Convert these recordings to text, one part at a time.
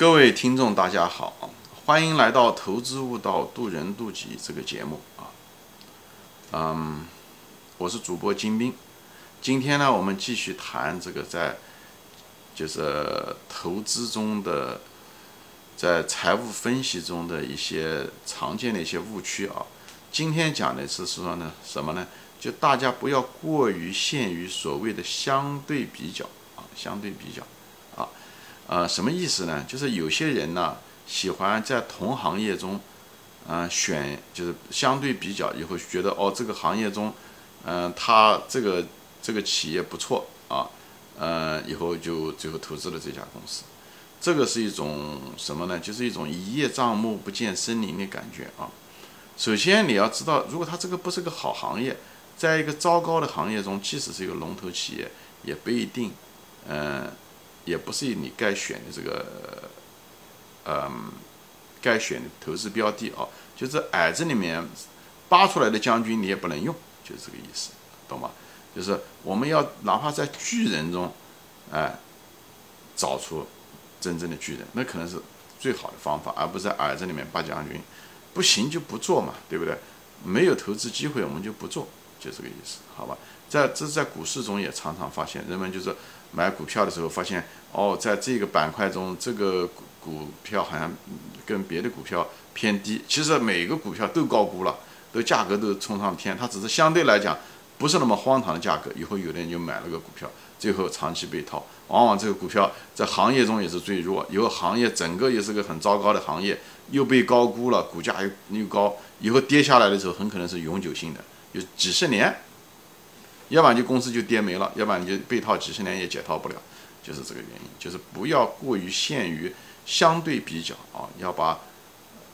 各位听众，大家好，欢迎来到《投资悟道，渡人渡己》这个节目啊。嗯，我是主播金兵。今天呢，我们继续谈这个在就是投资中的，在财务分析中的一些常见的一些误区啊。今天讲的是说呢，什么呢？就大家不要过于限于所谓的相对比较啊，相对比较。呃，什么意思呢？就是有些人呢，喜欢在同行业中，嗯，选就是相对比较以后觉得哦，这个行业中，嗯，他这个这个企业不错啊，呃，以后就最后投资了这家公司。这个是一种什么呢？就是一种一叶障目不见森林的感觉啊。首先你要知道，如果他这个不是个好行业，在一个糟糕的行业中，即使是一个龙头企业，也不一定，嗯。也不是你该选的这个，嗯，该选的投资标的啊，就是矮子里面扒出来的将军，你也不能用，就是这个意思，懂吗？就是我们要哪怕在巨人中，哎，找出真正的巨人，那可能是最好的方法，而不是在矮子里面扒将军，不行就不做嘛，对不对？没有投资机会，我们就不做，就这个意思，好吧？在这在股市中也常常发现，人们就是。买股票的时候发现，哦，在这个板块中，这个股股票好像跟别的股票偏低。其实每个股票都高估了，都价格都冲上天，它只是相对来讲不是那么荒唐的价格。以后有的人就买了个股票，最后长期被套。往往这个股票在行业中也是最弱，以后行业整个也是个很糟糕的行业，又被高估了，股价又又高，以后跌下来的时候很可能是永久性的，有几十年。要不然就公司就跌没了，要不然你就被套几十年也解套不了，就是这个原因。就是不要过于限于相对比较啊，要把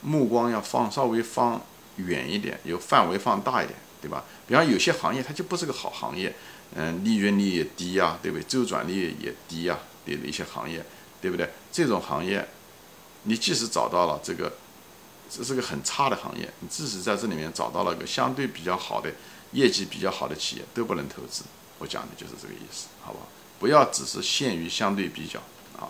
目光要放稍微放远一点，有范围放大一点，对吧？比方有些行业它就不是个好行业，嗯，利润率也低呀，对不对？周转率也低呀，对的一些行业，对不对？这种行业，你即使找到了这个，这是个很差的行业，你即使在这里面找到了个相对比较好的。业绩比较好的企业都不能投资，我讲的就是这个意思，好不好？不要只是限于相对比较啊。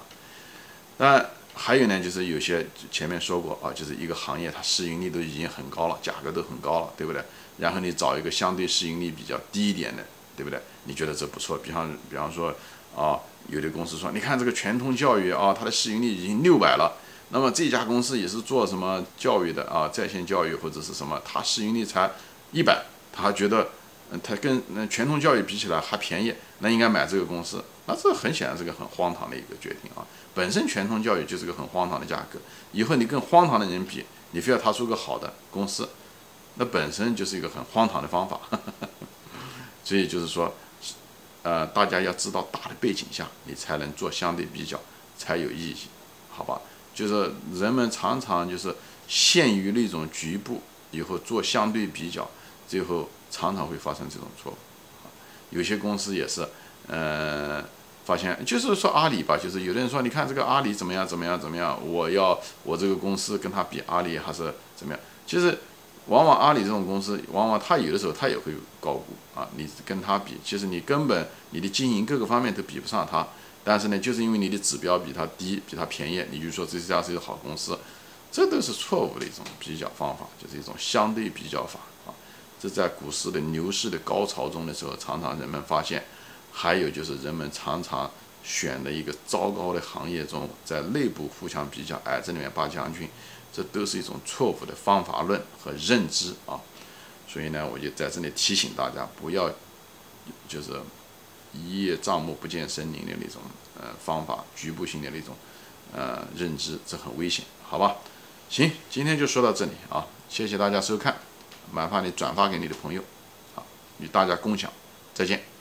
那还有呢，就是有些前面说过啊，就是一个行业它市盈率都已经很高了，价格都很高了，对不对？然后你找一个相对市盈率比较低一点的，对不对？你觉得这不错？比方比方说啊，有的公司说，你看这个全通教育啊，它的市盈率已经六百了，那么这家公司也是做什么教育的啊，在线教育或者是什么，它市盈率才一百。他觉得，嗯，他跟那全通教育比起来还便宜，那应该买这个公司。那这很显然是个很荒唐的一个决定啊！本身全通教育就是个很荒唐的价格，以后你跟荒唐的人比，你非要他出个好的公司，那本身就是一个很荒唐的方法。所以就是说，呃，大家要知道大的背景下，你才能做相对比较才有意义，好吧？就是人们常常就是陷于那种局部，以后做相对比较。最后常常会发生这种错误，有些公司也是，呃，发现就是说阿里吧，就是有的人说，你看这个阿里怎么样怎么样怎么样，我要我这个公司跟他比，阿里还是怎么样？其实，往往阿里这种公司，往往他有的时候他也会高估啊，你跟他比，其实你根本你的经营各个方面都比不上他，但是呢，就是因为你的指标比他低，比他便宜，你就说这家是一个好公司，这都是错误的一种比较方法，就是一种相对比较法。这在股市的牛市的高潮中的时候，常常人们发现，还有就是人们常常选的一个糟糕的行业中，在内部互相比较，矮子里面拔将军，这都是一种错误的方法论和认知啊。所以呢，我就在这里提醒大家，不要就是一叶障目不见森林的那种呃方法，局部性的那种呃认知，这很危险，好吧？行，今天就说到这里啊，谢谢大家收看。麻烦你转发给你的朋友，好，与大家共享，再见。